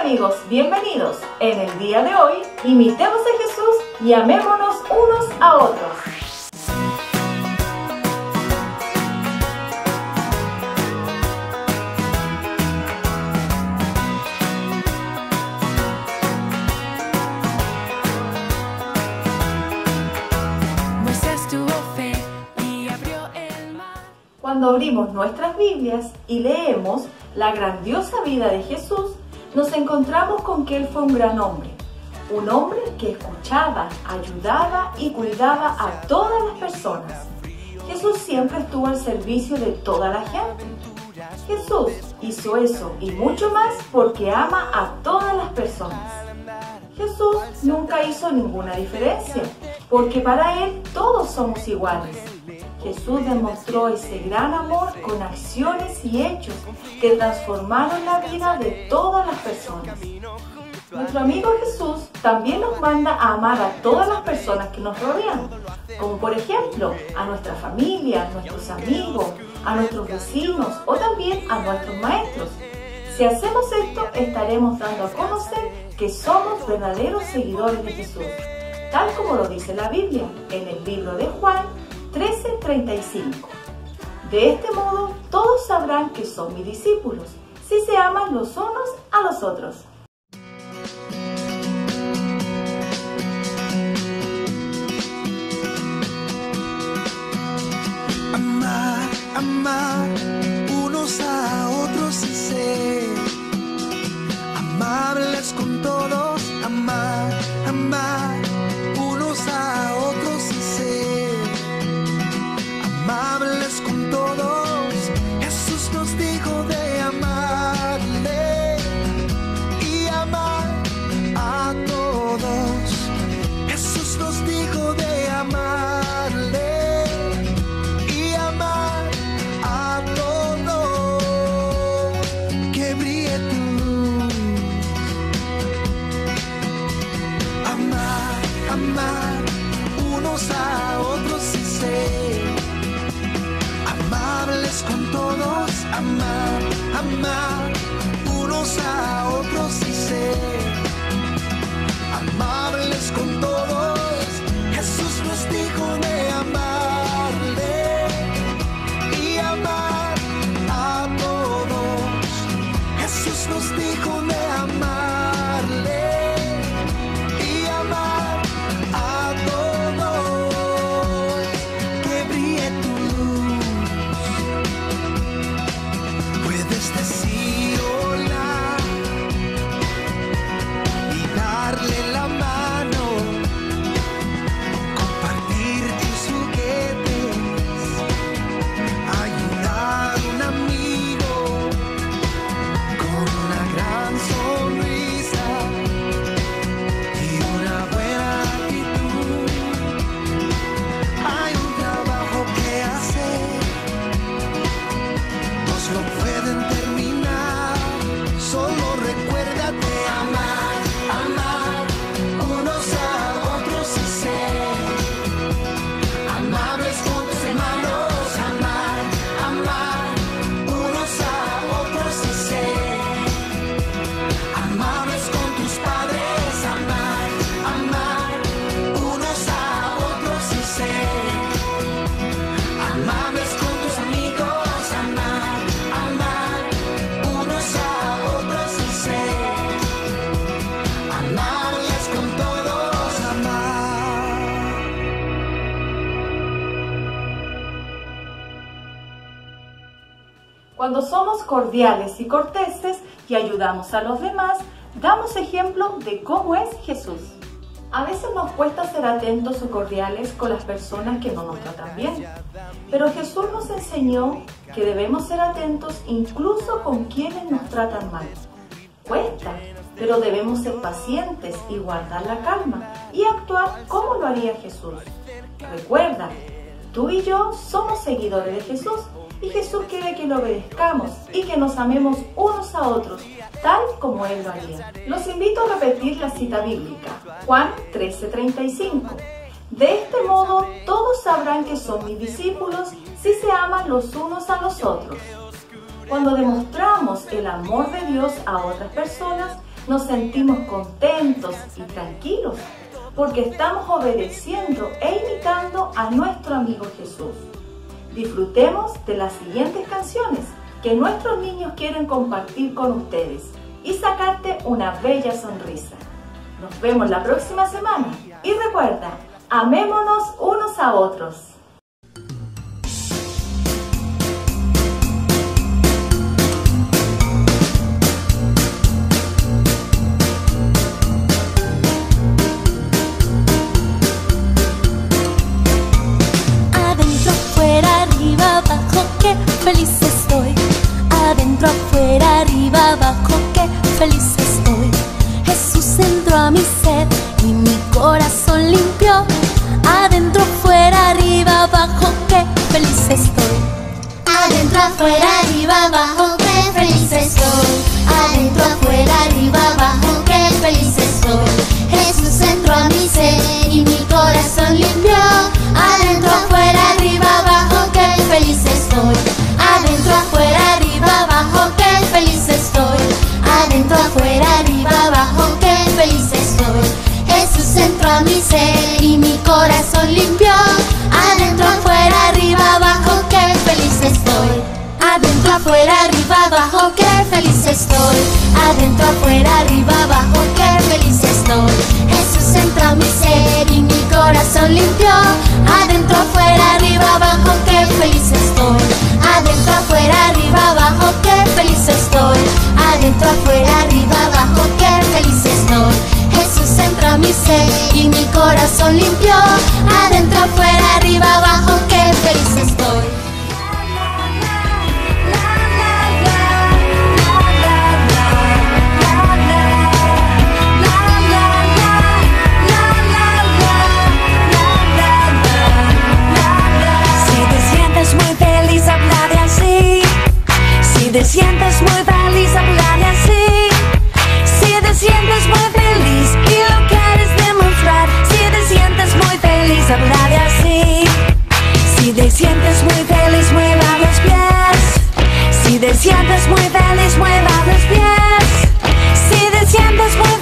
amigos, bienvenidos. En el día de hoy, imitemos a Jesús y amémonos unos a otros. Cuando abrimos nuestras Biblias y leemos la grandiosa vida de Jesús, nos encontramos con que Él fue un gran hombre. Un hombre que escuchaba, ayudaba y cuidaba a todas las personas. Jesús siempre estuvo al servicio de toda la gente. Jesús hizo eso y mucho más porque ama a todas las personas. Jesús nunca hizo ninguna diferencia, porque para Él todos somos iguales. Jesús demostró ese gran amor con acciones y hechos que transformaron la vida de todas las personas. Nuestro amigo Jesús también nos manda a amar a todas las personas que nos rodean, como por ejemplo a nuestra familia, a nuestros amigos, a nuestros vecinos o también a nuestros maestros. Si hacemos esto, estaremos dando a conocer que somos verdaderos seguidores de Jesús, tal como lo dice la Biblia en el libro de Juan 13:35. De este modo, todos sabrán que son mis discípulos, si se aman los unos a los otros. Amar, amar unos a unos Cuando somos cordiales y corteses y ayudamos a los demás, damos ejemplo de cómo es Jesús. A veces nos cuesta ser atentos o cordiales con las personas que no nos tratan bien, pero Jesús nos enseñó que debemos ser atentos incluso con quienes nos tratan mal. Cuesta, pero debemos ser pacientes y guardar la calma y actuar como lo haría Jesús. Recuerda, tú y yo somos seguidores de Jesús y Jesús quiere que lo obedezcamos y que nos amemos unos a otros, tal como Él lo haría. Los invito a repetir la cita bíblica, Juan 13:35. De este modo todos sabrán que son mis discípulos si se aman los unos a los otros. Cuando demostramos el amor de Dios a otras personas, nos sentimos contentos y tranquilos porque estamos obedeciendo e imitando a nuestro amigo Jesús. Disfrutemos de las siguientes canciones que nuestros niños quieren compartir con ustedes y sacarte una bella sonrisa. Nos vemos la próxima semana y recuerda, amémonos unos a otros. Y mi corazón limpió. Adentro, afuera, arriba, abajo, qué feliz estoy. Adentro, afuera, arriba, abajo, qué feliz estoy. Adentro, afuera, arriba, abajo, qué feliz estoy. Jesús entró a mi ser y mi corazón limpió. Adentro, afuera, arriba, abajo, qué feliz estoy. Adentro, afuera, arriba, abajo, qué feliz estoy. Adentro, afuera, arriba, abajo, qué feliz estoy. Entró a mi ser y mi corazón limpió. Adentro, afuera, arriba, abajo, qué feliz estoy. Adentro, afuera, arriba, abajo, qué feliz estoy. Adentro, afuera, arriba, abajo, qué feliz estoy. Jesús entró a mi ser y mi corazón limpió. Si te sientes muy feliz, mueva los pies. Si muy